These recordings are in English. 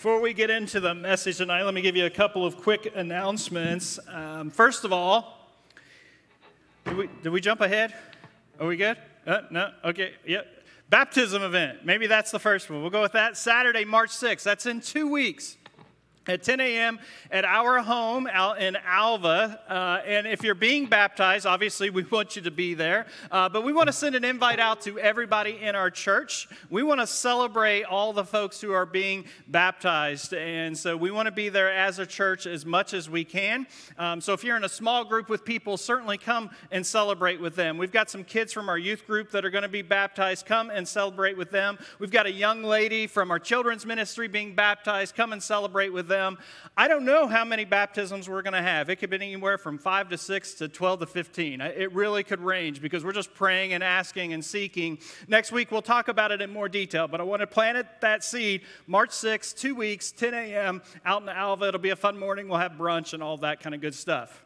Before we get into the message tonight, let me give you a couple of quick announcements. Um, first of all, did we, did we jump ahead? Are we good? Uh, no? Okay, yep. Baptism event. Maybe that's the first one. We'll go with that. Saturday, March 6th. That's in two weeks at 10 a.m. at our home out in Alva. Uh, and if you're being baptized, obviously we want you to be there. Uh, but we want to send an invite out to everybody in our church. We want to celebrate all the folks who are being baptized. And so we want to be there as a church as much as we can. Um, so if you're in a small group with people, certainly come and celebrate with them. We've got some kids from our youth group that are going to be baptized. Come and celebrate with them. We've got a young lady from our children's ministry being baptized. Come and celebrate with them. I don't know how many baptisms we're going to have. It could be anywhere from five to six to 12 to 15. It really could range because we're just praying and asking and seeking. Next week, we'll talk about it in more detail, but I want to plant that seed March 6th, two weeks, 10 a.m. out in Alva. It'll be a fun morning. We'll have brunch and all that kind of good stuff.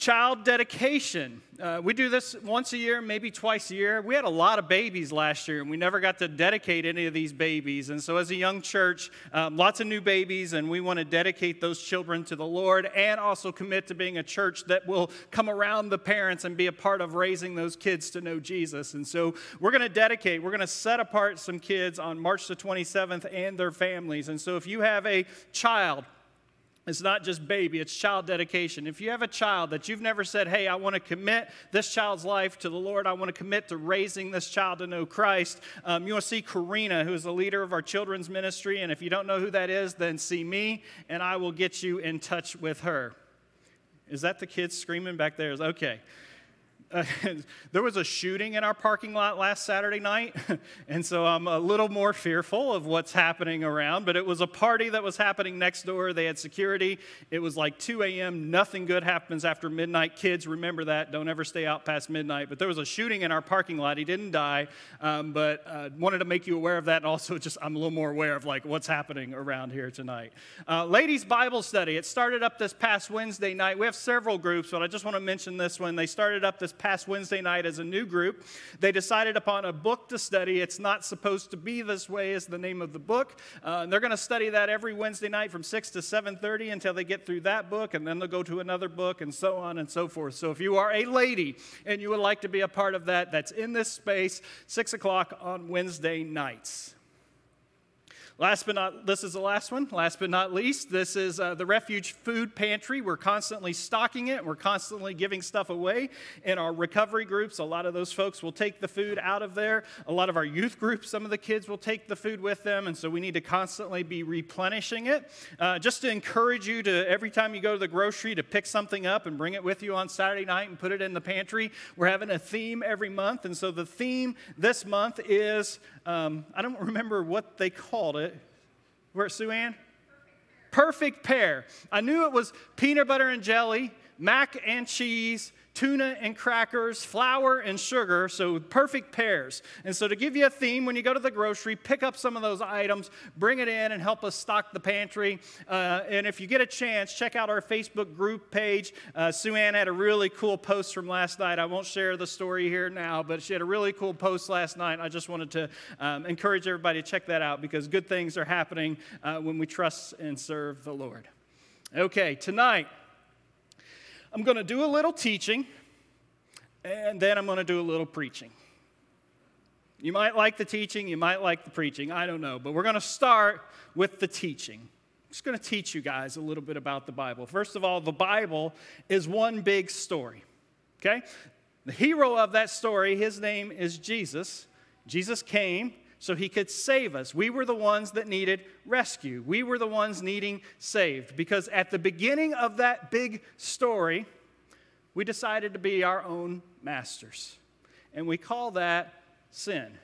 Child dedication. Uh, we do this once a year, maybe twice a year. We had a lot of babies last year, and we never got to dedicate any of these babies. And so, as a young church, um, lots of new babies, and we want to dedicate those children to the Lord and also commit to being a church that will come around the parents and be a part of raising those kids to know Jesus. And so, we're going to dedicate, we're going to set apart some kids on March the 27th and their families. And so, if you have a child, it's not just baby, it's child dedication. If you have a child that you've never said, hey, I want to commit this child's life to the Lord, I want to commit to raising this child to know Christ, um, you want to see Karina, who is the leader of our children's ministry. And if you don't know who that is, then see me, and I will get you in touch with her. Is that the kids screaming back there? Okay. Uh, there was a shooting in our parking lot last Saturday night, and so I'm a little more fearful of what's happening around. But it was a party that was happening next door. They had security. It was like 2 a.m. Nothing good happens after midnight. Kids, remember that. Don't ever stay out past midnight. But there was a shooting in our parking lot. He didn't die, um, but uh, wanted to make you aware of that. And also, just I'm a little more aware of like what's happening around here tonight. Uh, ladies' Bible study. It started up this past Wednesday night. We have several groups, but I just want to mention this one. They started up this past Wednesday night as a new group. They decided upon a book to study. It's not supposed to be this way, is the name of the book. Uh, they're going to study that every Wednesday night from 6 to 7.30 until they get through that book, and then they'll go to another book, and so on and so forth. So if you are a lady and you would like to be a part of that, that's in this space, 6 o'clock on Wednesday nights. Last but not, this is the last one. Last but not least, this is uh, the Refuge Food Pantry. We're constantly stocking it. We're constantly giving stuff away in our recovery groups. A lot of those folks will take the food out of there. A lot of our youth groups, some of the kids will take the food with them, and so we need to constantly be replenishing it. Uh, just to encourage you to every time you go to the grocery to pick something up and bring it with you on Saturday night and put it in the pantry. We're having a theme every month, and so the theme this month is um, I don't remember what they called it. Where, Sue Ann? Perfect pair. I knew it was peanut butter and jelly, mac and cheese, tuna and crackers, flour and sugar, so perfect pairs. And so, to give you a theme, when you go to the grocery, pick up some of those items, bring it in, and help us stock the pantry. Uh, and if you get a chance, check out our Facebook group page. Uh, Sue Ann had a really cool post from last night. I won't share the story here now, but she had a really cool post last night. I just wanted to um, encourage everybody to check that out because good things are happening uh, when we trust and serve the Lord. Okay, tonight, I'm going to do a little teaching, and then I'm going to do a little preaching. You might like the teaching, you might like the preaching, I don't know, but we're going to start with the teaching. I'm just going to teach you guys a little bit about the Bible. First of all, the Bible is one big story, okay? The hero of that story, his name is Jesus. Jesus came so he could save us. We were the ones that needed rescue. We were the ones needing saved because at the beginning of that big story, we decided to be our own masters. And we call that sin.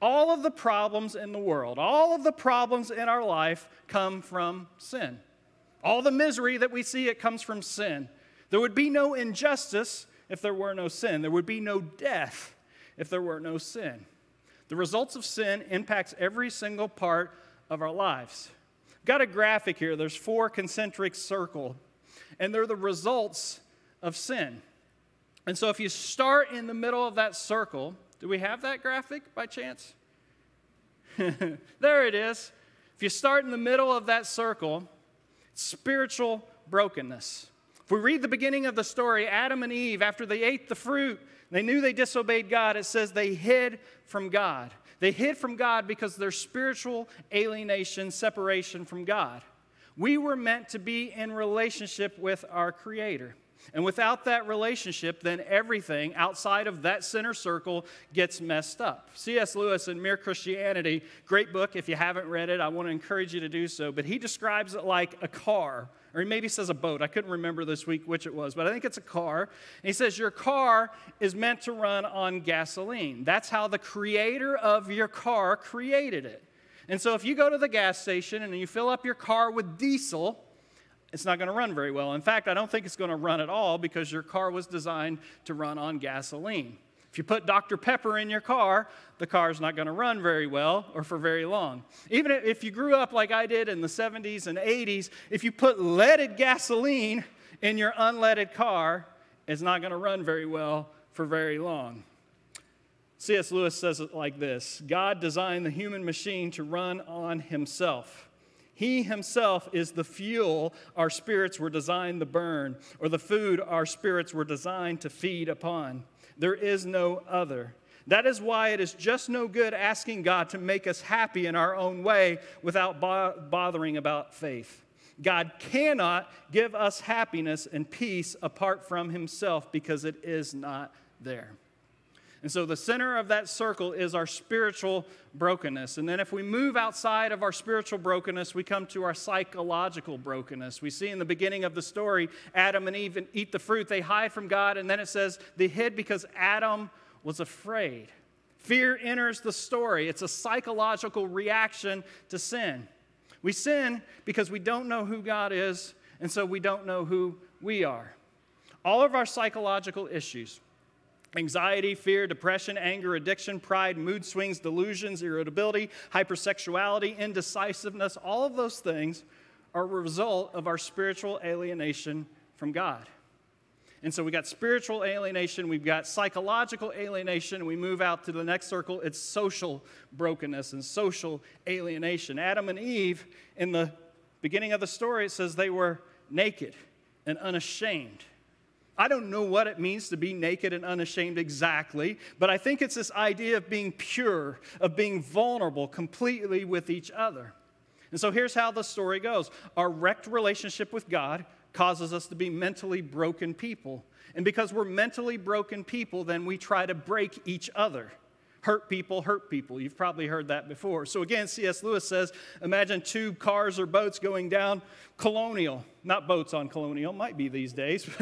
All of the problems in the world, all of the problems in our life come from sin. All the misery that we see, it comes from sin. There would be no injustice if there were no sin. There would be no death if there were no sin. The results of sin impacts every single part of our lives. Got a graphic here. There's four concentric circle, and they're the results of sin. And so if you start in the middle of that circle, do we have that graphic by chance? there it is. If you start in the middle of that circle, spiritual brokenness. If we read the beginning of the story, Adam and Eve, after they ate the fruit, they knew they disobeyed God. It says they hid from God. They hid from God because their spiritual alienation, separation from God. We were meant to be in relationship with our Creator. And without that relationship, then everything outside of that center circle gets messed up. C.S. Lewis in Mere Christianity, great book. If you haven't read it, I want to encourage you to do so. But he describes it like a car, or he maybe says a boat. I couldn't remember this week which it was, but I think it's a car. And he says, Your car is meant to run on gasoline. That's how the creator of your car created it. And so if you go to the gas station and you fill up your car with diesel, it's not going to run very well. In fact, I don't think it's going to run at all because your car was designed to run on gasoline. If you put Dr. Pepper in your car, the car's not going to run very well or for very long. Even if you grew up like I did in the 70s and 80s, if you put leaded gasoline in your unleaded car, it's not going to run very well for very long. C.S. Lewis says it like this God designed the human machine to run on himself. He himself is the fuel our spirits were designed to burn, or the food our spirits were designed to feed upon. There is no other. That is why it is just no good asking God to make us happy in our own way without bo- bothering about faith. God cannot give us happiness and peace apart from Himself because it is not there. And so the center of that circle is our spiritual brokenness. And then if we move outside of our spiritual brokenness, we come to our psychological brokenness. We see in the beginning of the story, Adam and Eve eat the fruit, they hide from God, and then it says they hid because Adam was afraid. Fear enters the story. It's a psychological reaction to sin. We sin because we don't know who God is, and so we don't know who we are. All of our psychological issues, Anxiety, fear, depression, anger, addiction, pride, mood swings, delusions, irritability, hypersexuality, indecisiveness, all of those things are a result of our spiritual alienation from God. And so we got spiritual alienation, we've got psychological alienation, and we move out to the next circle. It's social brokenness and social alienation. Adam and Eve, in the beginning of the story, it says they were naked and unashamed. I don't know what it means to be naked and unashamed exactly, but I think it's this idea of being pure, of being vulnerable completely with each other. And so here's how the story goes our wrecked relationship with God causes us to be mentally broken people. And because we're mentally broken people, then we try to break each other. Hurt people, hurt people. You've probably heard that before. So again, C.S. Lewis says imagine two cars or boats going down Colonial. Not boats on Colonial, might be these days.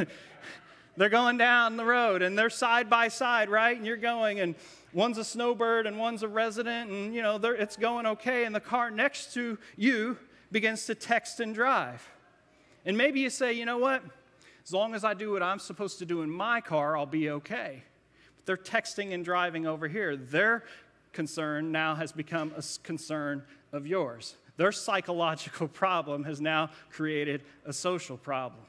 They're going down the road and they're side by side, right? And you're going, and one's a snowbird and one's a resident, and you know, it's going okay. And the car next to you begins to text and drive. And maybe you say, you know what? As long as I do what I'm supposed to do in my car, I'll be okay. But they're texting and driving over here. Their concern now has become a concern of yours. Their psychological problem has now created a social problem.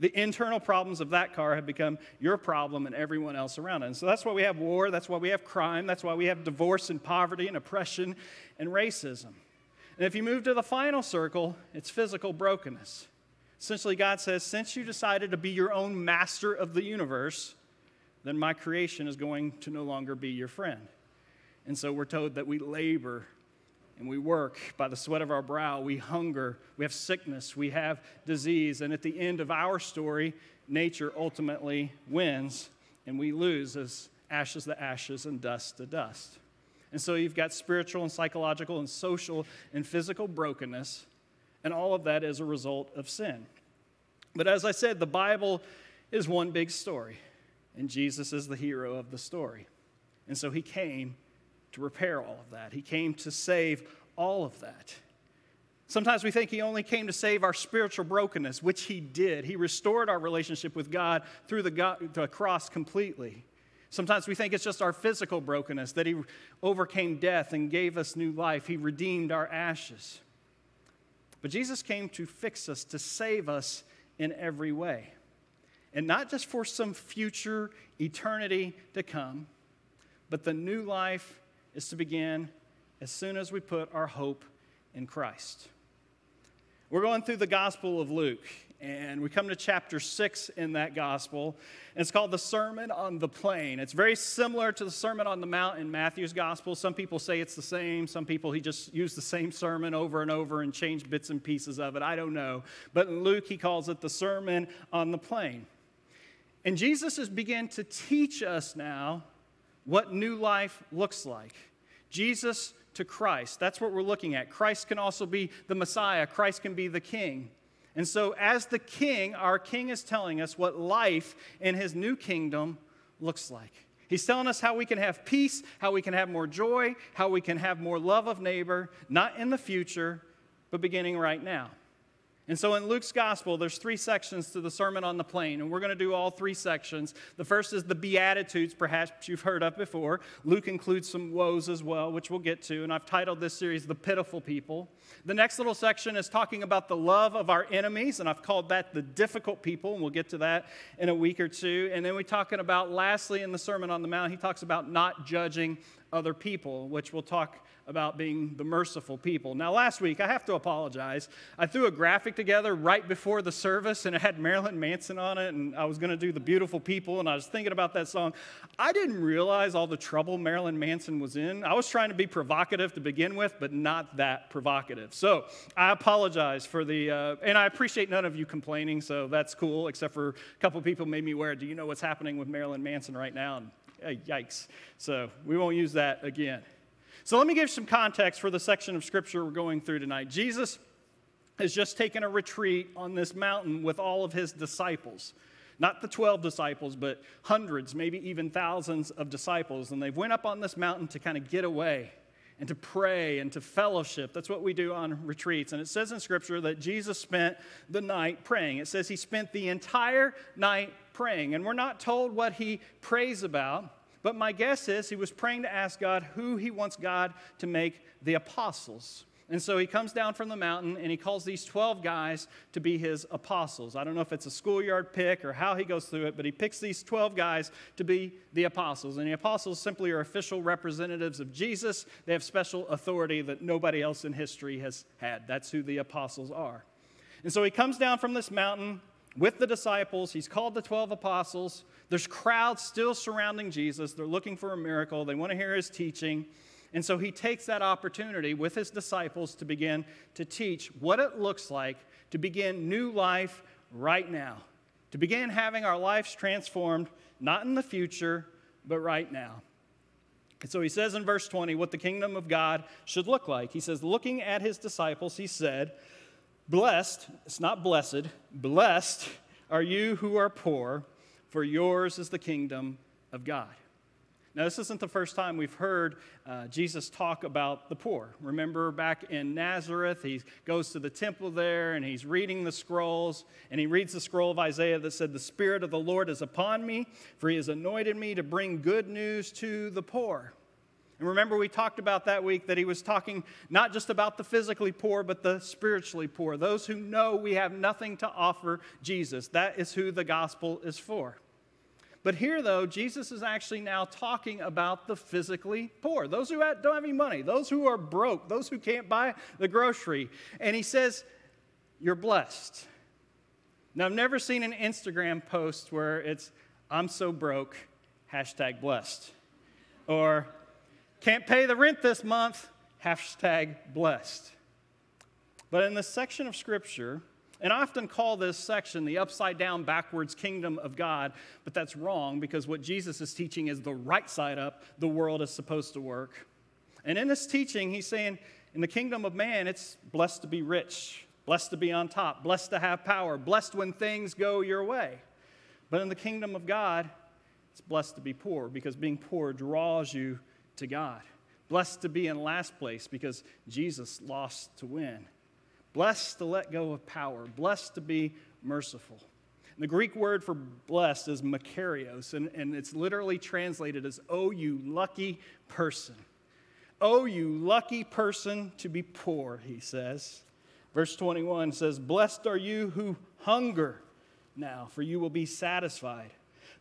The internal problems of that car have become your problem and everyone else around it. And so that's why we have war, that's why we have crime, that's why we have divorce and poverty and oppression and racism. And if you move to the final circle, it's physical brokenness. Essentially, God says, since you decided to be your own master of the universe, then my creation is going to no longer be your friend. And so we're told that we labor and we work by the sweat of our brow. We hunger, we have sickness, we have disease. And at the end of our story, nature ultimately wins, and we lose as ashes to ashes and dust to dust. And so you've got spiritual and psychological and social and physical brokenness, and all of that is a result of sin. But as I said, the Bible is one big story, and Jesus is the hero of the story. And so he came to repair all of that. He came to save all of that. Sometimes we think he only came to save our spiritual brokenness, which he did. He restored our relationship with God through the, God, the cross completely. Sometimes we think it's just our physical brokenness, that he overcame death and gave us new life. He redeemed our ashes. But Jesus came to fix us, to save us in every way. And not just for some future eternity to come, but the new life is to begin as soon as we put our hope in Christ. We're going through the Gospel of Luke, and we come to chapter 6 in that Gospel. And it's called the Sermon on the Plain. It's very similar to the Sermon on the Mount in Matthew's Gospel. Some people say it's the same. Some people, he just used the same sermon over and over and changed bits and pieces of it. I don't know. But in Luke, he calls it the Sermon on the Plain. And Jesus has begun to teach us now what new life looks like. Jesus to Christ. That's what we're looking at. Christ can also be the Messiah, Christ can be the King. And so, as the King, our King is telling us what life in his new kingdom looks like. He's telling us how we can have peace, how we can have more joy, how we can have more love of neighbor, not in the future, but beginning right now. And so in Luke's gospel, there's three sections to the Sermon on the Plain, and we're going to do all three sections. The first is the Beatitudes, perhaps you've heard of before. Luke includes some woes as well, which we'll get to, and I've titled this series The Pitiful People. The next little section is talking about the love of our enemies, and I've called that the difficult people, and we'll get to that in a week or two. And then we're talking about, lastly, in the Sermon on the Mount, he talks about not judging other people, which we'll talk about being the merciful people. Now, last week, I have to apologize. I threw a graphic together right before the service, and it had Marilyn Manson on it, and I was going to do the beautiful people, and I was thinking about that song. I didn't realize all the trouble Marilyn Manson was in. I was trying to be provocative to begin with, but not that provocative. So I apologize for the, uh, and I appreciate none of you complaining, so that's cool, except for a couple people made me aware. Do you know what's happening with Marilyn Manson right now? And, yikes. So we won't use that again. So let me give some context for the section of scripture we're going through tonight. Jesus has just taken a retreat on this mountain with all of his disciples. Not the 12 disciples, but hundreds, maybe even thousands of disciples. And they've went up on this mountain to kind of get away and to pray and to fellowship. That's what we do on retreats. And it says in Scripture that Jesus spent the night praying. It says he spent the entire night praying. And we're not told what he prays about, but my guess is he was praying to ask God who he wants God to make the apostles. And so he comes down from the mountain and he calls these 12 guys to be his apostles. I don't know if it's a schoolyard pick or how he goes through it, but he picks these 12 guys to be the apostles. And the apostles simply are official representatives of Jesus. They have special authority that nobody else in history has had. That's who the apostles are. And so he comes down from this mountain with the disciples. He's called the 12 apostles. There's crowds still surrounding Jesus. They're looking for a miracle, they want to hear his teaching. And so he takes that opportunity with his disciples to begin to teach what it looks like to begin new life right now, to begin having our lives transformed, not in the future, but right now. And so he says in verse 20 what the kingdom of God should look like. He says, looking at his disciples, he said, Blessed, it's not blessed, blessed are you who are poor, for yours is the kingdom of God. Now, this isn't the first time we've heard uh, Jesus talk about the poor. Remember back in Nazareth, he goes to the temple there and he's reading the scrolls, and he reads the scroll of Isaiah that said, The Spirit of the Lord is upon me, for he has anointed me to bring good news to the poor. And remember, we talked about that week that he was talking not just about the physically poor, but the spiritually poor, those who know we have nothing to offer Jesus. That is who the gospel is for. But here, though, Jesus is actually now talking about the physically poor, those who don't have any money, those who are broke, those who can't buy the grocery. And he says, You're blessed. Now, I've never seen an Instagram post where it's, I'm so broke, hashtag blessed. Or, can't pay the rent this month, hashtag blessed. But in this section of scripture, and I often call this section the upside down, backwards kingdom of God, but that's wrong because what Jesus is teaching is the right side up, the world is supposed to work. And in this teaching, he's saying, in the kingdom of man, it's blessed to be rich, blessed to be on top, blessed to have power, blessed when things go your way. But in the kingdom of God, it's blessed to be poor because being poor draws you to God. Blessed to be in last place because Jesus lost to win. Blessed to let go of power. Blessed to be merciful. The Greek word for blessed is makarios, and, and it's literally translated as, oh, you lucky person. Oh, you lucky person to be poor, he says. Verse 21 says, Blessed are you who hunger now, for you will be satisfied.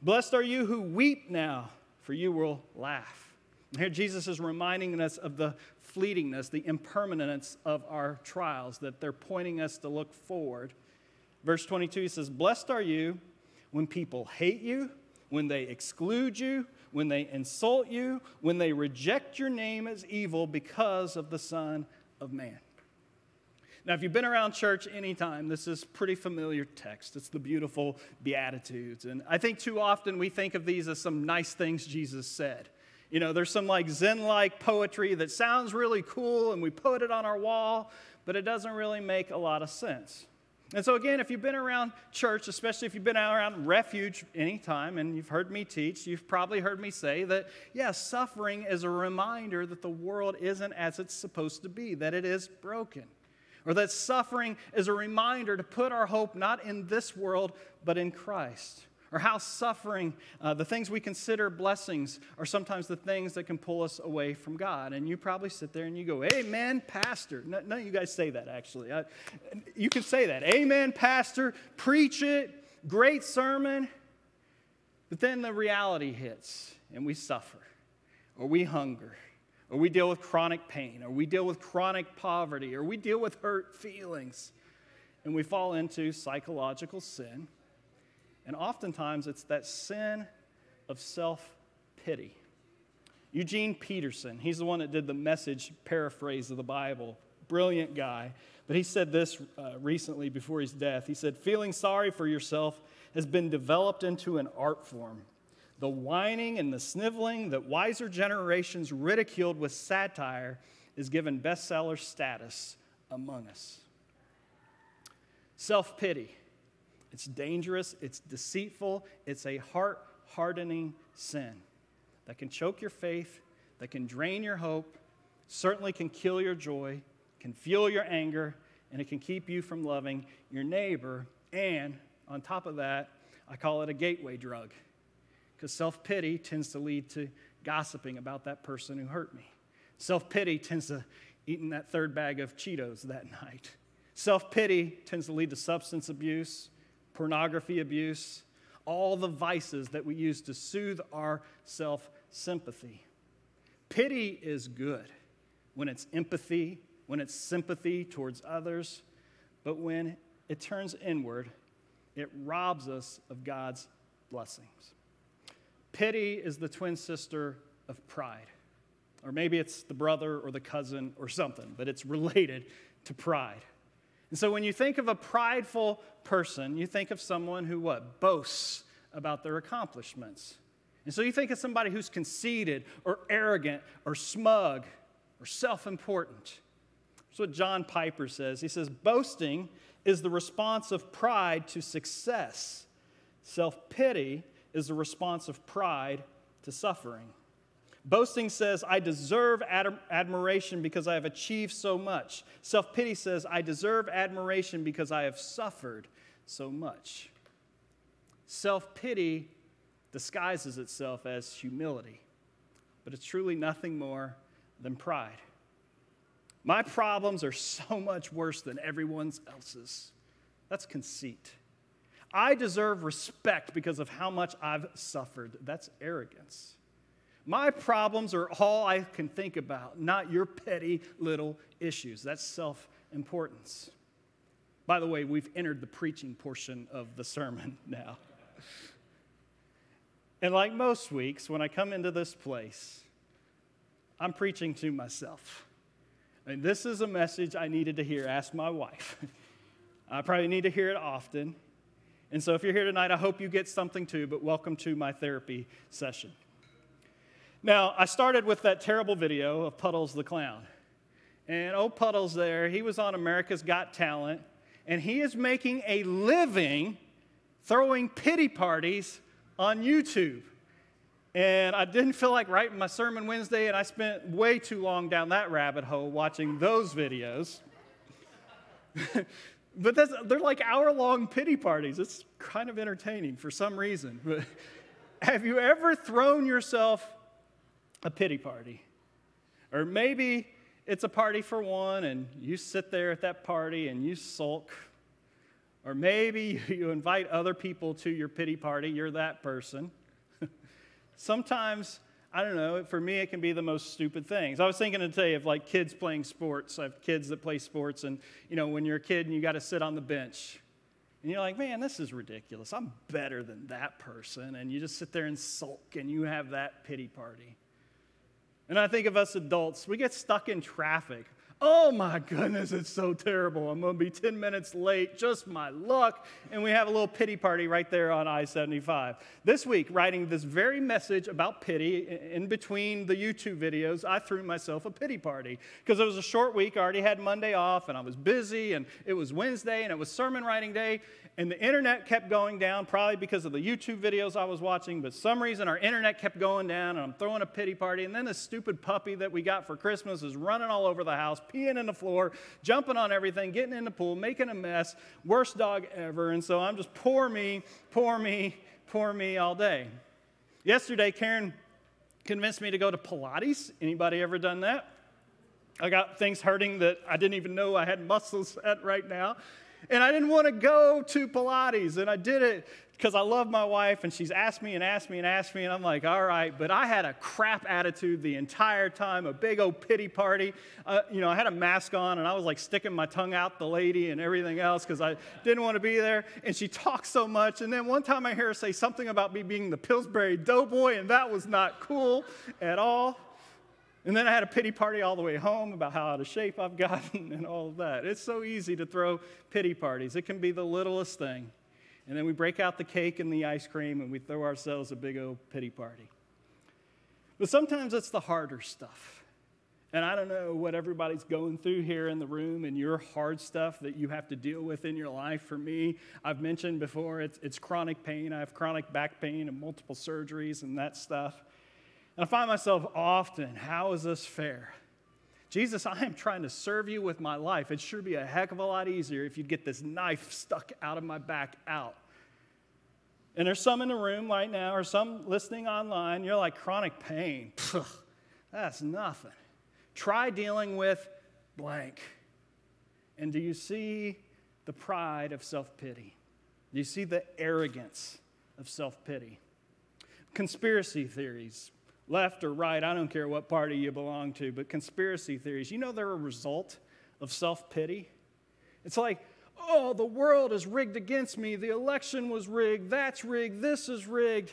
Blessed are you who weep now, for you will laugh. Here, Jesus is reminding us of the fleetingness, the impermanence of our trials, that they're pointing us to look forward. Verse 22, he says, Blessed are you when people hate you, when they exclude you, when they insult you, when they reject your name as evil because of the Son of Man. Now, if you've been around church anytime, this is pretty familiar text. It's the beautiful Beatitudes. And I think too often we think of these as some nice things Jesus said. You know, there's some like Zen like poetry that sounds really cool and we put it on our wall, but it doesn't really make a lot of sense. And so, again, if you've been around church, especially if you've been around refuge anytime and you've heard me teach, you've probably heard me say that, yes, yeah, suffering is a reminder that the world isn't as it's supposed to be, that it is broken. Or that suffering is a reminder to put our hope not in this world, but in Christ or how suffering, uh, the things we consider blessings, are sometimes the things that can pull us away from God. And you probably sit there and you go, Amen, Pastor. None of you guys say that, actually. I, you can say that. Amen, Pastor. Preach it. Great sermon. But then the reality hits and we suffer, or we hunger, or we deal with chronic pain, or we deal with chronic poverty, or we deal with hurt feelings, and we fall into psychological sin and oftentimes it's that sin of self pity. Eugene Peterson, he's the one that did the message paraphrase of the Bible. Brilliant guy. But he said this uh, recently before his death. He said, Feeling sorry for yourself has been developed into an art form. The whining and the sniveling that wiser generations ridiculed with satire is given bestseller status among us. Self pity it's dangerous, it's deceitful, it's a heart hardening sin that can choke your faith, that can drain your hope, certainly can kill your joy, can fuel your anger, and it can keep you from loving your neighbor. And on top of that, I call it a gateway drug because self pity tends to lead to gossiping about that person who hurt me. Self pity tends to eating that third bag of Cheetos that night. Self pity tends to lead to substance abuse, pornography abuse, all the vices that we use to soothe our self sympathy. Pity is good when it's empathy, when it's sympathy towards others, but when it turns inward, it robs us of God's blessings. Pity is the twin sister of pride. Or maybe it's the brother or the cousin or something, but it's related to pride. And so when you think of a prideful person, you think of someone who what? Boasts about their accomplishments. And so you think of somebody who's conceited or arrogant or smug or self important. That's what John Piper says. He says, Boasting is the response of pride to success, self pity is the response of pride to suffering. Boasting says, I deserve ad- admiration because I have achieved so much. Self pity says, I deserve admiration because I have suffered so much. Self pity disguises itself as humility, but it's truly nothing more than pride. My problems are so much worse than everyone else's. That's conceit. I deserve respect because of how much I've suffered. That's arrogance. My problems are all I can think about, not your petty little issues. That's self importance. By the way, we've entered the preaching portion of the sermon now. And like most weeks, when I come into this place, I'm preaching to myself. And this is a message I needed to hear. Ask my wife. I probably need to hear it often. And so if you're here tonight, I hope you get something too, but welcome to my therapy session. Now, I started with that terrible video of Puddles the Clown. And old Puddles there, he was on America's Got Talent, and he is making a living throwing pity parties on YouTube. And I didn't feel like writing my sermon Wednesday, and I spent way too long down that rabbit hole watching those videos. but they're like hour long pity parties. It's kind of entertaining for some reason. But have you ever thrown yourself a pity party. Or maybe it's a party for one and you sit there at that party and you sulk. Or maybe you invite other people to your pity party, you're that person. Sometimes I don't know, for me, it can be the most stupid things. I was thinking today of like kids playing sports. I have kids that play sports, and you know, when you're a kid and you got to sit on the bench, and you're like, man, this is ridiculous. I'm better than that person. And you just sit there and sulk and you have that pity party. And I think of us adults, we get stuck in traffic. Oh my goodness, it's so terrible. I'm going to be 10 minutes late, just my luck. And we have a little pity party right there on I 75. This week, writing this very message about pity, in between the YouTube videos, I threw myself a pity party because it was a short week. I already had Monday off and I was busy, and it was Wednesday and it was sermon writing day. And the internet kept going down, probably because of the YouTube videos I was watching, but some reason our internet kept going down, and I'm throwing a pity party. And then this stupid puppy that we got for Christmas is running all over the house, peeing in the floor, jumping on everything, getting in the pool, making a mess. Worst dog ever. And so I'm just poor me, poor me, poor me all day. Yesterday, Karen convinced me to go to Pilates. Anybody ever done that? I got things hurting that I didn't even know I had muscles at right now. And I didn't want to go to Pilates. And I did it because I love my wife and she's asked me and asked me and asked me. And I'm like, all right. But I had a crap attitude the entire time, a big old pity party. Uh, you know, I had a mask on and I was like sticking my tongue out the lady and everything else because I didn't want to be there. And she talked so much. And then one time I hear her say something about me being the Pillsbury Doughboy, and that was not cool at all. And then I had a pity party all the way home about how out of shape I've gotten and all of that. It's so easy to throw pity parties. It can be the littlest thing. And then we break out the cake and the ice cream and we throw ourselves a big old pity party. But sometimes it's the harder stuff. And I don't know what everybody's going through here in the room and your hard stuff that you have to deal with in your life. For me, I've mentioned before, it's, it's chronic pain. I have chronic back pain and multiple surgeries and that stuff. And I find myself often, how is this fair? Jesus, I am trying to serve you with my life. It'd sure be a heck of a lot easier if you'd get this knife stuck out of my back out. And there's some in the room right now, or some listening online, you're like, chronic pain. that's nothing. Try dealing with blank. And do you see the pride of self pity? Do you see the arrogance of self pity? Conspiracy theories left or right, I don't care what party you belong to, but conspiracy theories, you know they're a result of self pity. It's like, oh, the world is rigged against me, the election was rigged, that's rigged, this is rigged.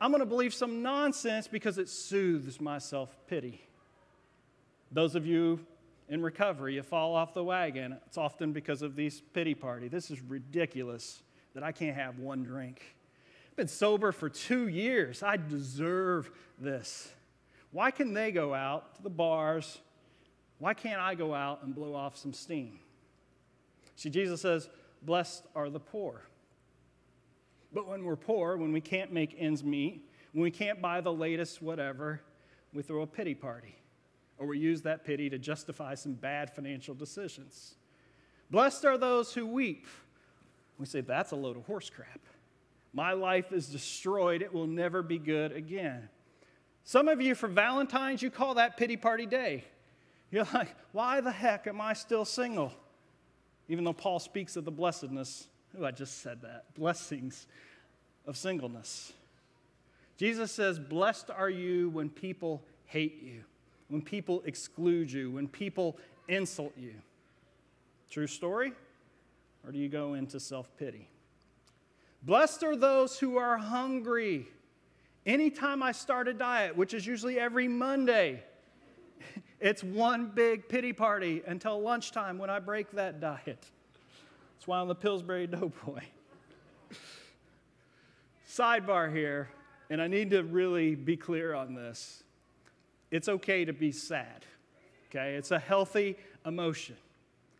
I'm going to believe some nonsense because it soothes my self pity. Those of you in recovery, you fall off the wagon. It's often because of these pity party. This is ridiculous that I can't have one drink. I've been sober for two years. I deserve this. Why can they go out to the bars? Why can't I go out and blow off some steam? See, Jesus says, Blessed are the poor. But when we're poor, when we can't make ends meet, when we can't buy the latest whatever, we throw a pity party. Or we use that pity to justify some bad financial decisions. Blessed are those who weep. We say, That's a load of horse crap. My life is destroyed. It will never be good again. Some of you, for Valentine's, you call that pity party day. You're like, why the heck am I still single? Even though Paul speaks of the blessedness, oh, I just said that, blessings of singleness. Jesus says, Blessed are you when people hate you, when people exclude you, when people insult you. True story? Or do you go into self pity? Blessed are those who are hungry. Anytime I start a diet, which is usually every Monday, it's one big pity party until lunchtime when I break that diet. That's why I'm the Pillsbury Doughboy. Sidebar here, and I need to really be clear on this. It's okay to be sad, okay? It's a healthy emotion.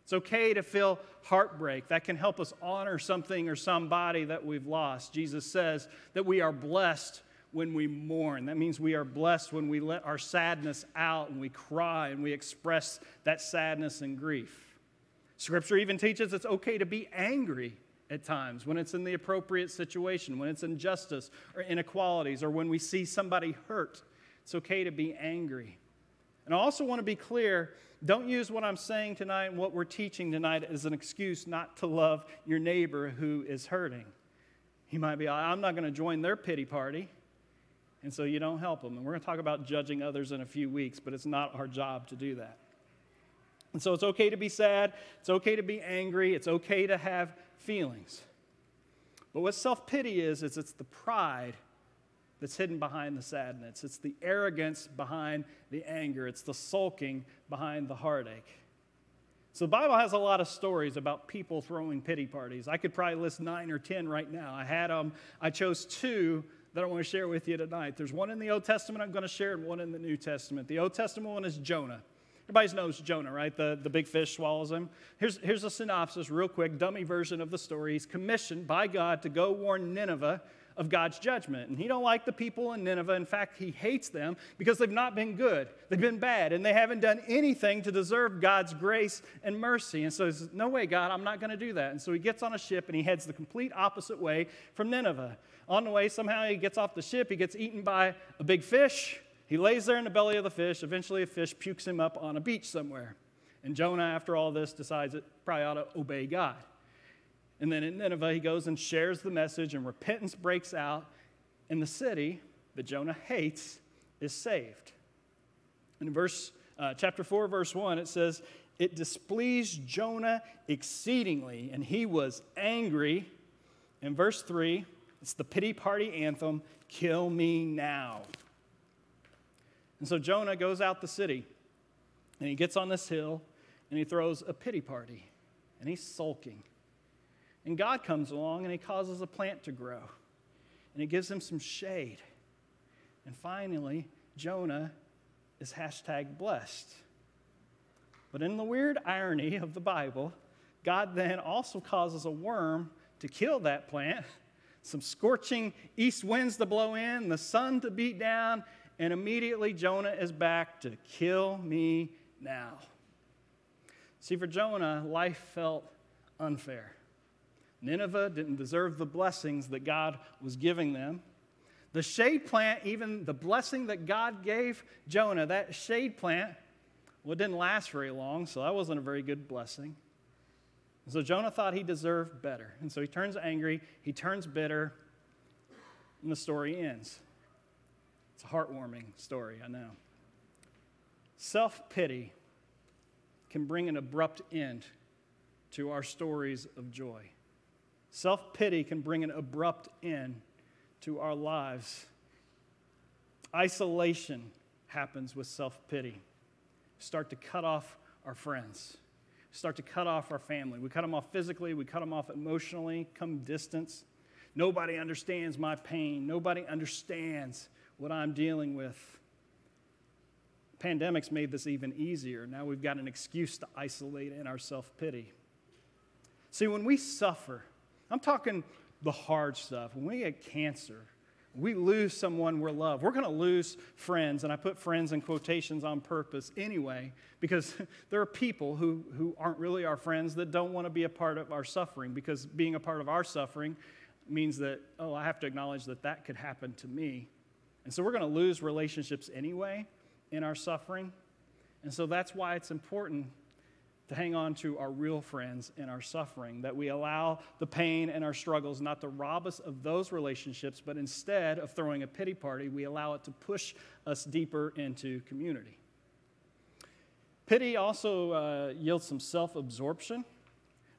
It's okay to feel heartbreak. That can help us honor something or somebody that we've lost. Jesus says that we are blessed when we mourn. That means we are blessed when we let our sadness out and we cry and we express that sadness and grief. Scripture even teaches it's okay to be angry at times when it's in the appropriate situation, when it's injustice or inequalities, or when we see somebody hurt. It's okay to be angry. And I also want to be clear don't use what I'm saying tonight and what we're teaching tonight as an excuse not to love your neighbor who is hurting. He might be, I'm not going to join their pity party. And so you don't help them. And we're going to talk about judging others in a few weeks, but it's not our job to do that. And so it's okay to be sad, it's okay to be angry, it's okay to have feelings. But what self pity is, is it's the pride that's hidden behind the sadness. It's the arrogance behind the anger. It's the sulking behind the heartache. So the Bible has a lot of stories about people throwing pity parties. I could probably list nine or ten right now. I had them. I chose two that I want to share with you tonight. There's one in the Old Testament I'm going to share, and one in the New Testament. The Old Testament one is Jonah. Everybody knows Jonah, right? The, the big fish swallows him. Here's, here's a synopsis, real quick, dummy version of the story. He's commissioned by God to go warn Nineveh of God's judgment. And he don't like the people in Nineveh. In fact, he hates them because they've not been good. They've been bad, and they haven't done anything to deserve God's grace and mercy. And so he says, No way, God, I'm not going to do that. And so he gets on a ship and he heads the complete opposite way from Nineveh. On the way, somehow he gets off the ship, he gets eaten by a big fish. He lays there in the belly of the fish. Eventually, a fish pukes him up on a beach somewhere. And Jonah, after all this, decides it probably ought to obey God. And then in Nineveh, he goes and shares the message, and repentance breaks out, and the city that Jonah hates is saved. In verse, uh, chapter 4, verse 1, it says, It displeased Jonah exceedingly, and he was angry. In verse 3, it's the pity party anthem Kill me now. And so Jonah goes out the city and he gets on this hill and he throws a pity party and he's sulking. And God comes along and he causes a plant to grow and he gives him some shade. And finally, Jonah is hashtag blessed. But in the weird irony of the Bible, God then also causes a worm to kill that plant, some scorching east winds to blow in, the sun to beat down, and immediately Jonah is back to kill me now. See, for Jonah, life felt unfair. Nineveh didn't deserve the blessings that God was giving them. The shade plant, even the blessing that God gave Jonah, that shade plant, well, it didn't last very long, so that wasn't a very good blessing. So Jonah thought he deserved better. And so he turns angry, he turns bitter, and the story ends. It's a heartwarming story, I know. Self pity can bring an abrupt end to our stories of joy. Self pity can bring an abrupt end to our lives. Isolation happens with self pity. Start to cut off our friends, start to cut off our family. We cut them off physically, we cut them off emotionally, come distance. Nobody understands my pain, nobody understands what I'm dealing with. Pandemics made this even easier. Now we've got an excuse to isolate in our self pity. See, when we suffer, I'm talking the hard stuff. When we get cancer, we lose someone we're loved. We're going to lose friends, and I put friends in quotations on purpose anyway, because there are people who, who aren't really our friends that don't want to be a part of our suffering, because being a part of our suffering means that, oh, I have to acknowledge that that could happen to me. And so we're going to lose relationships anyway in our suffering. And so that's why it's important to hang on to our real friends in our suffering, that we allow the pain and our struggles not to rob us of those relationships, but instead of throwing a pity party, we allow it to push us deeper into community. Pity also uh, yields some self absorption.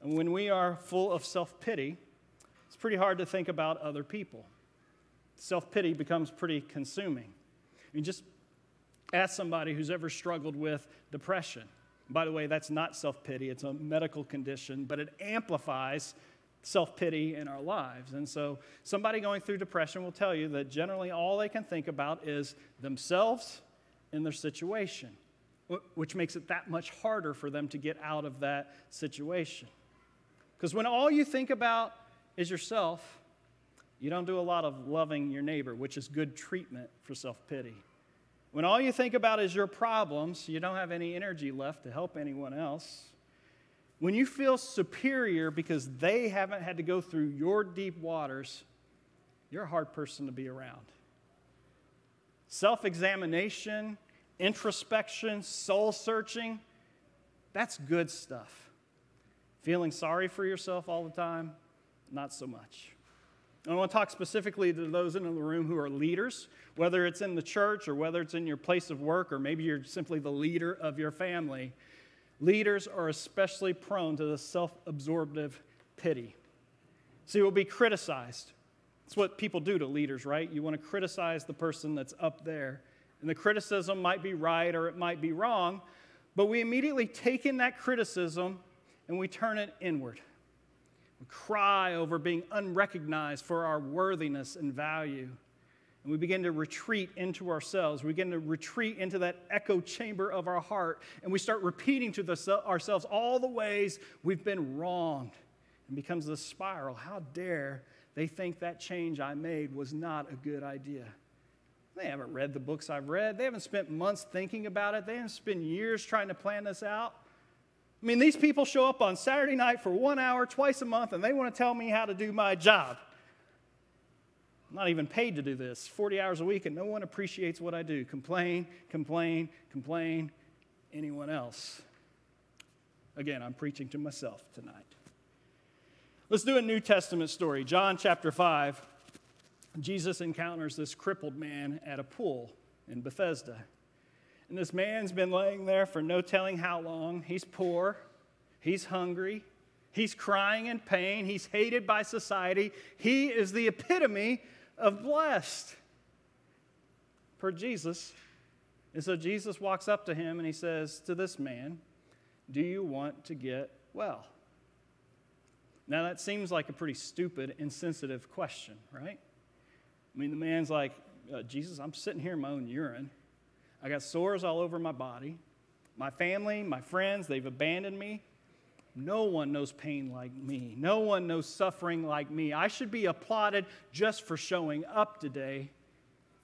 And when we are full of self pity, it's pretty hard to think about other people self pity becomes pretty consuming. I mean, just ask somebody who's ever struggled with depression. By the way, that's not self pity, it's a medical condition, but it amplifies self pity in our lives. And so, somebody going through depression will tell you that generally all they can think about is themselves and their situation, which makes it that much harder for them to get out of that situation. Because when all you think about is yourself, you don't do a lot of loving your neighbor, which is good treatment for self pity. When all you think about is your problems, you don't have any energy left to help anyone else. When you feel superior because they haven't had to go through your deep waters, you're a hard person to be around. Self examination, introspection, soul searching, that's good stuff. Feeling sorry for yourself all the time, not so much. I want to talk specifically to those in the room who are leaders, whether it's in the church or whether it's in your place of work, or maybe you're simply the leader of your family. Leaders are especially prone to the self absorptive pity. See, you will be criticized. It's what people do to leaders, right? You want to criticize the person that's up there. And the criticism might be right or it might be wrong, but we immediately take in that criticism and we turn it inward. We cry over being unrecognized for our worthiness and value. And we begin to retreat into ourselves. We begin to retreat into that echo chamber of our heart. And we start repeating to the, ourselves all the ways we've been wronged. And becomes this spiral. How dare they think that change I made was not a good idea? They haven't read the books I've read. They haven't spent months thinking about it. They haven't spent years trying to plan this out. I mean, these people show up on Saturday night for one hour twice a month and they want to tell me how to do my job. I'm not even paid to do this 40 hours a week, and no one appreciates what I do. Complain, complain, complain. Anyone else? Again, I'm preaching to myself tonight. Let's do a New Testament story. John chapter 5. Jesus encounters this crippled man at a pool in Bethesda. And this man's been laying there for no telling how long. He's poor, he's hungry, he's crying in pain, he's hated by society. He is the epitome of blessed per Jesus. And so Jesus walks up to him and he says to this man, Do you want to get well? Now, that seems like a pretty stupid, insensitive question, right? I mean, the man's like, uh, Jesus, I'm sitting here in my own urine. I got sores all over my body. My family, my friends, they've abandoned me. No one knows pain like me. No one knows suffering like me. I should be applauded just for showing up today.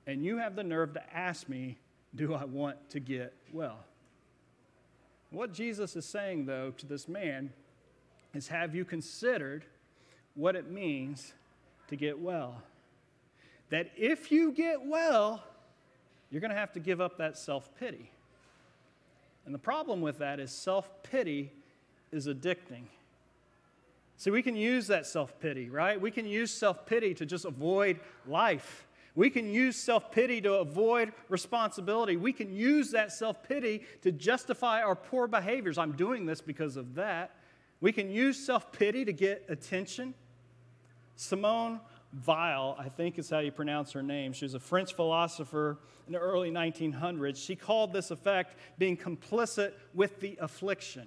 And you have the nerve to ask me, Do I want to get well? What Jesus is saying, though, to this man is Have you considered what it means to get well? That if you get well, you're going to have to give up that self pity. And the problem with that is self pity is addicting. See, we can use that self pity, right? We can use self pity to just avoid life. We can use self pity to avoid responsibility. We can use that self pity to justify our poor behaviors. I'm doing this because of that. We can use self pity to get attention. Simone Weil, I think is how you pronounce her name. She was a French philosopher in the early 1900s. She called this effect being complicit with the affliction.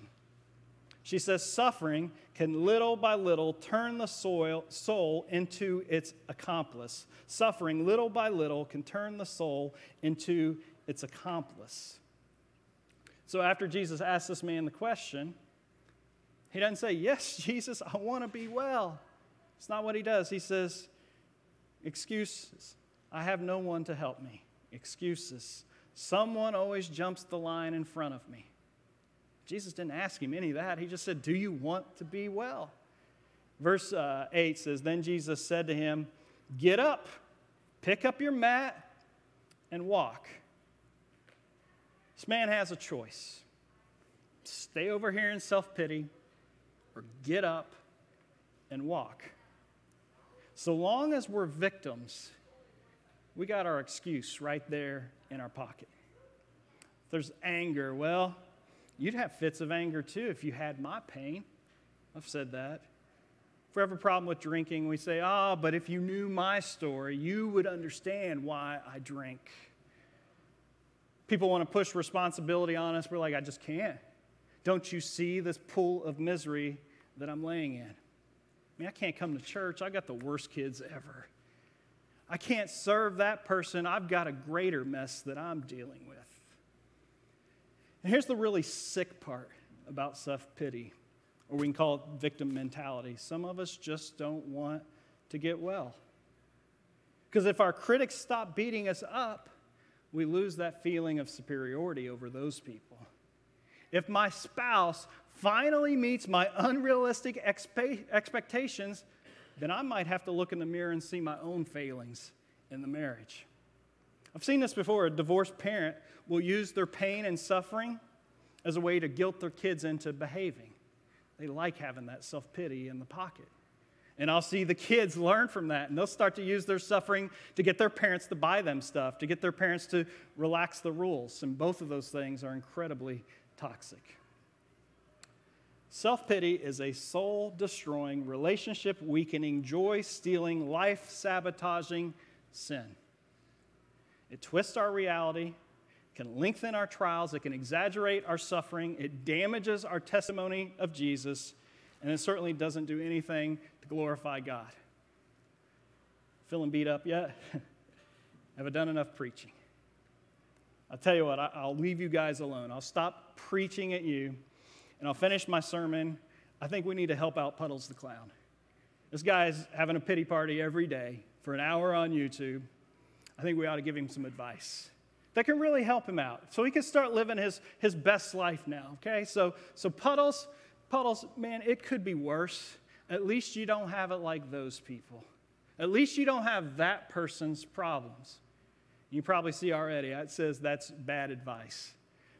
She says suffering can little by little turn the soil, soul into its accomplice. Suffering, little by little, can turn the soul into its accomplice. So after Jesus asks this man the question, he doesn't say, Yes, Jesus, I want to be well. It's not what he does. He says, Excuses. I have no one to help me. Excuses. Someone always jumps the line in front of me. Jesus didn't ask him any of that. He just said, Do you want to be well? Verse uh, 8 says, Then Jesus said to him, Get up, pick up your mat, and walk. This man has a choice stay over here in self pity or get up and walk. So long as we're victims, we got our excuse right there in our pocket. If there's anger, well, You'd have fits of anger too if you had my pain. I've said that. If we have a problem with drinking, we say, ah, oh, but if you knew my story, you would understand why I drink. People want to push responsibility on us. We're like, I just can't. Don't you see this pool of misery that I'm laying in? I mean, I can't come to church. I got the worst kids ever. I can't serve that person. I've got a greater mess that I'm dealing with. And here's the really sick part about self pity, or we can call it victim mentality. Some of us just don't want to get well. Because if our critics stop beating us up, we lose that feeling of superiority over those people. If my spouse finally meets my unrealistic expe- expectations, then I might have to look in the mirror and see my own failings in the marriage. I've seen this before. A divorced parent will use their pain and suffering as a way to guilt their kids into behaving. They like having that self pity in the pocket. And I'll see the kids learn from that, and they'll start to use their suffering to get their parents to buy them stuff, to get their parents to relax the rules. And both of those things are incredibly toxic. Self pity is a soul destroying, relationship weakening, joy stealing, life sabotaging sin. It twists our reality, can lengthen our trials, it can exaggerate our suffering, it damages our testimony of Jesus, and it certainly doesn't do anything to glorify God. Feeling beat up yet? Have I done enough preaching? I'll tell you what, I'll leave you guys alone. I'll stop preaching at you and I'll finish my sermon. I think we need to help out Puddles the Clown. This guy's having a pity party every day for an hour on YouTube. I think we ought to give him some advice that can really help him out so he can start living his, his best life now, okay? So, so Puddles, Puddles, man, it could be worse. At least you don't have it like those people. At least you don't have that person's problems. You probably see already, it says that's bad advice.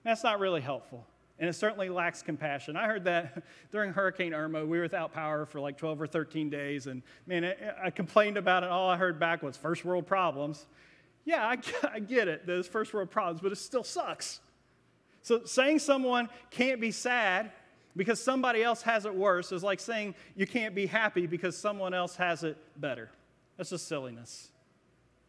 That's not really helpful. And it certainly lacks compassion. I heard that during Hurricane Irma, we were without power for like 12 or 13 days. And man, I complained about it. All I heard back was first world problems. Yeah, I, get it, those first world problems, but it still sucks. So saying someone can't be sad because somebody else has it worse is like saying you can't be happy because someone else has it better. That's just silliness.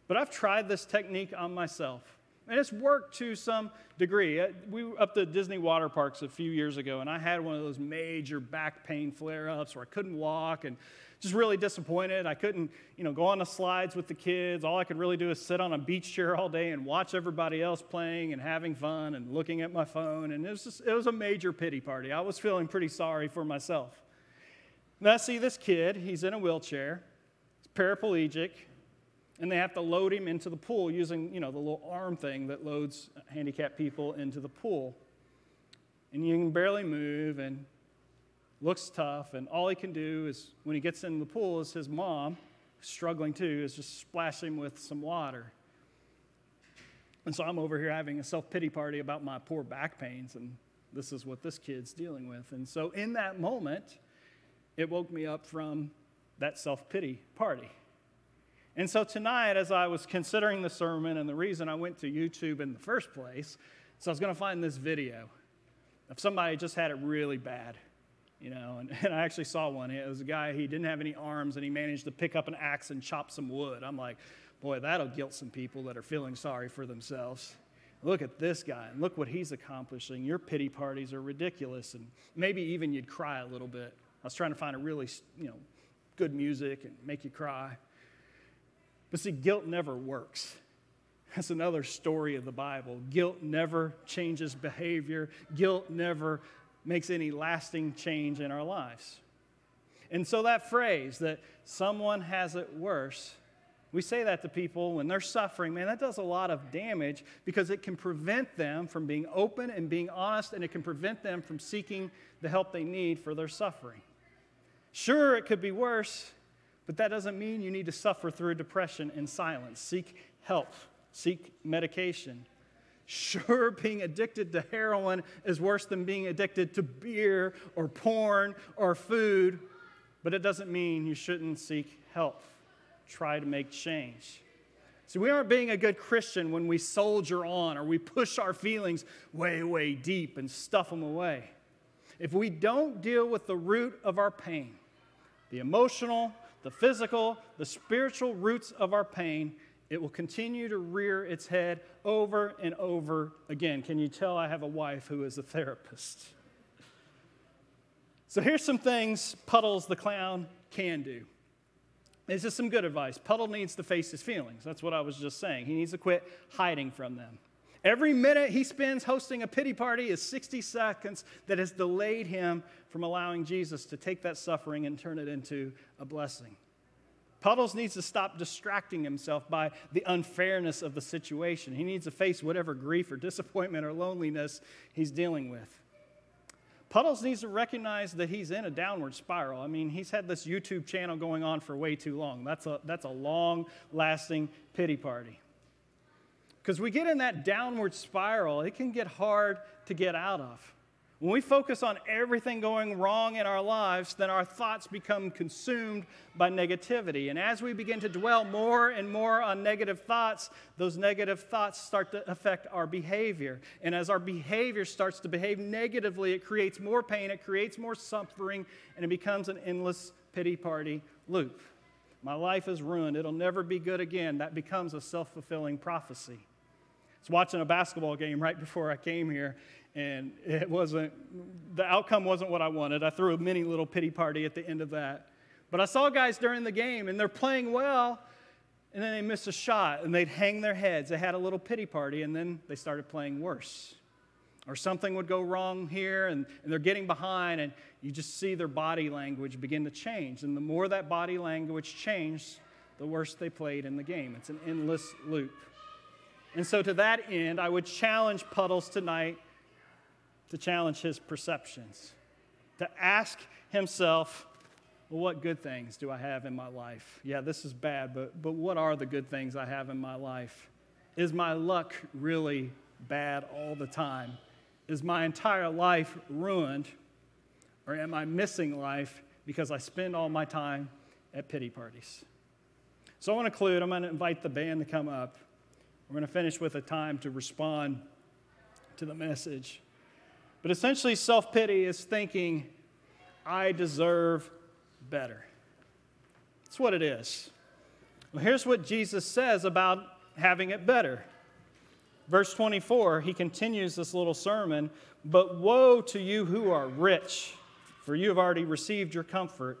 But I've tried this technique on myself, and it's worked to some degree. Uh, we were up to Disney water parks a few years ago, and I had one of those major back pain flare ups where I couldn't walk and just really disappointed. I couldn't, you know, go on the slides with the kids. All I could really do is sit on a beach chair all day and watch everybody else playing and having fun and looking at my phone. And it was just, it was a major pity party. I was feeling pretty sorry for myself. And I see this kid, he's in a wheelchair, he's paraplegic, and they have to load him into the pool using, you know, the little arm thing that loads handicapped people into the pool. And you can barely move, and looks tough, and all he can do is, when he gets in the pool, is his mom, struggling too, is just splash him with some water. And so I'm over here having a self pity party about my poor back pains, and this is what this kid's dealing with. And so in that moment, it woke me up from that self pity party. And so tonight, as I was considering the sermon and the reason I went to YouTube in the first place, so I was going to find this video of somebody just had it really bad you know, and, and, I actually saw one. It was a guy, he didn't have any arms and he managed to pick up an axe and chop some wood. I'm like, boy, that'll guilt some people that are feeling sorry for themselves. Look at this guy and look what he's accomplishing. Your pity parties are ridiculous, and maybe even you'd cry a little bit. I was trying to find a really, you know, good music and make you cry. But see, guilt never works. That's another story of the Bible. Guilt never changes behavior. Guilt never makes any lasting change in our lives. And so, that phrase that someone has it worse, we say that to people when they're suffering, man, that does a lot of damage because it can prevent them from being open and being honest, and it can prevent them from seeking the help they need for their suffering. Sure, it could be worse, but that doesn't mean you need to suffer through depression in silence. Seek help, seek medication. Sure, being addicted to heroin is worse than being addicted to beer or porn or food, but it doesn't mean you shouldn't seek help. Try to make change. See, we aren't being a good Christian when we soldier on or we push our feelings way, way deep and stuff them away. If we don't deal with the root of our pain, the emotional, the physical, the spiritual roots of our pain, it will continue to rear its head over and over again. Can you tell I have a wife who is a therapist? So here's some things Puddles the clown can do. This is some good advice. Puddle needs to face his feelings. That's what I was just saying. He needs to quit hiding from them. Every minute he spends hosting a pity party is 60 seconds that has delayed him from allowing Jesus to take that suffering and turn it into a blessing. Puddles needs to stop distracting himself by the unfairness of the situation. He needs to face whatever grief or disappointment or loneliness he's dealing with. Puddles needs to recognize that he's in a downward spiral. I mean, he's had this YouTube channel going on for way too long. That's a, that's a long lasting pity party. Because we get in that downward spiral, it can get hard to get out of. When we focus on everything going wrong in our lives, then our thoughts become consumed by negativity. And as we begin to dwell more and more on negative thoughts, those negative thoughts start to affect our behavior. And as our behavior starts to behave negatively, it creates more pain, it creates more suffering, and it becomes an endless pity party loop. My life is ruined. It'll never be good again. That becomes a self fulfilling prophecy. Was watching a basketball game right before I came here, and it wasn't, the outcome wasn't what I wanted. I threw a mini little pity party at the end of that. But I saw guys during the game, and they're playing well, and then they miss a shot, and they'd hang their heads. They had a little pity party, and then they started playing worse. Or something would go wrong here, and, and they're getting behind, and you just see their body language begin to change. And the more that body language changed, the worse they played in the game. It's an endless loop. And so, to that end, I would challenge Puddles tonight to challenge his perceptions, to ask himself, well, what good things do I have in my life? Yeah, this is bad, but, but what are the good things I have in my life? Is my luck really bad all the time? Is my entire life ruined? Or am I missing life because I spend all my time at pity parties? So I want to conclude. I'm going to invite the band to come up. We're going to finish with a time to respond to the message. But essentially, self pity is thinking, I deserve better. That's what it is. Well, here's what Jesus says about having it better. Verse 24, he continues this little sermon, but woe to you who are rich, for you have already received your comfort.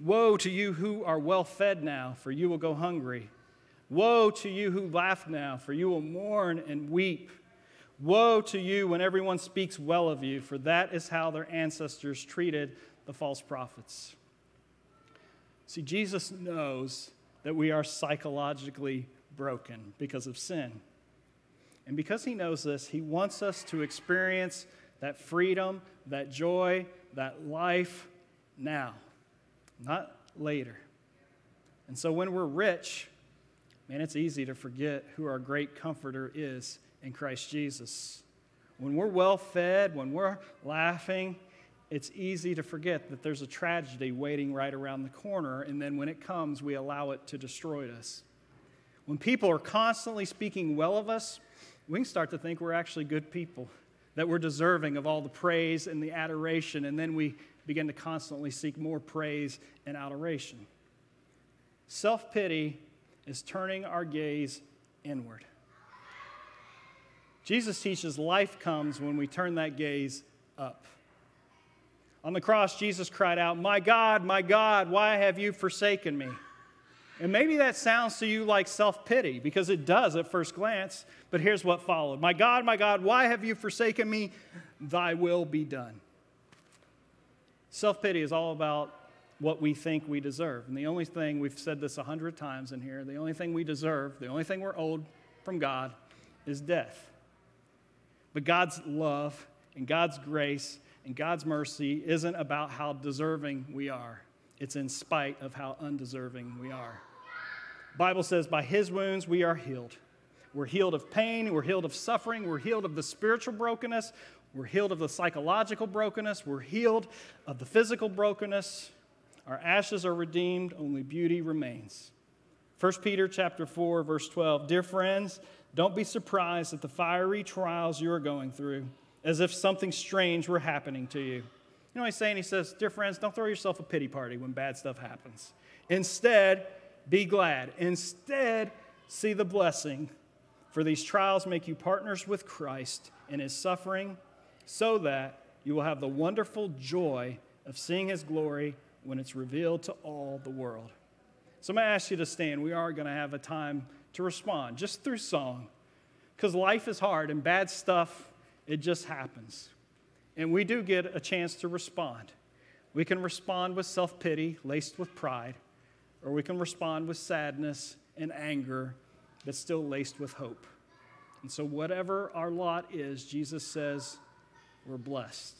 Woe to you who are well fed now, for you will go hungry. Woe to you who laugh now, for you will mourn and weep. Woe to you when everyone speaks well of you, for that is how their ancestors treated the false prophets. See, Jesus knows that we are psychologically broken because of sin. And because he knows this, he wants us to experience that freedom, that joy, that life now, not later. And so when we're rich, man, it's easy to forget who our great comforter is in Christ Jesus. When we're well fed, when we're laughing, it's easy to forget that there's a tragedy waiting right around the corner, and then when it comes, we allow it to destroy us. When people are constantly speaking well of us, we can start to think we're actually good people, that we're deserving of all the praise and the adoration, and then we begin to constantly seek more praise and adoration. Self pity is turning our gaze inward. Jesus teaches life comes when we turn that gaze up. On the cross, Jesus cried out, My God, my God, why have you forsaken me? And maybe that sounds to you like self pity, because it does at first glance, but here's what followed My God, my God, why have you forsaken me? Thy will be done. Self pity is all about what we think we deserve. And the only thing, we've said this a hundred times in here, the only thing we deserve, the only thing we're owed from God is death. But God's love and God's grace and God's mercy isn't about how deserving we are. It's in spite of how undeserving we are. The Bible says by his wounds we are healed. We're healed of pain, we're healed of suffering, we're healed of the spiritual brokenness, we're healed of the psychological brokenness, we're healed of the physical brokenness. Our ashes are redeemed, only beauty remains. 1 Peter chapter 4 verse 12. Dear friends, don't be surprised at the fiery trials you are going through, as if something strange were happening to you. You know what he's saying? He says, Dear friends, don't throw yourself a pity party when bad stuff happens. Instead, be glad. Instead, see the blessing. For these trials make you partners with Christ in his suffering, so that you will have the wonderful joy of seeing his glory when it's revealed to all the world. So I'm going to ask you to stand. We are going to have a time to respond just through song. Because life is hard and bad stuff, it just happens. And we do get a chance to respond. We can respond with self pity laced with pride, or we can respond with sadness and anger that's still laced with hope. And so, whatever our lot is, Jesus says we're blessed.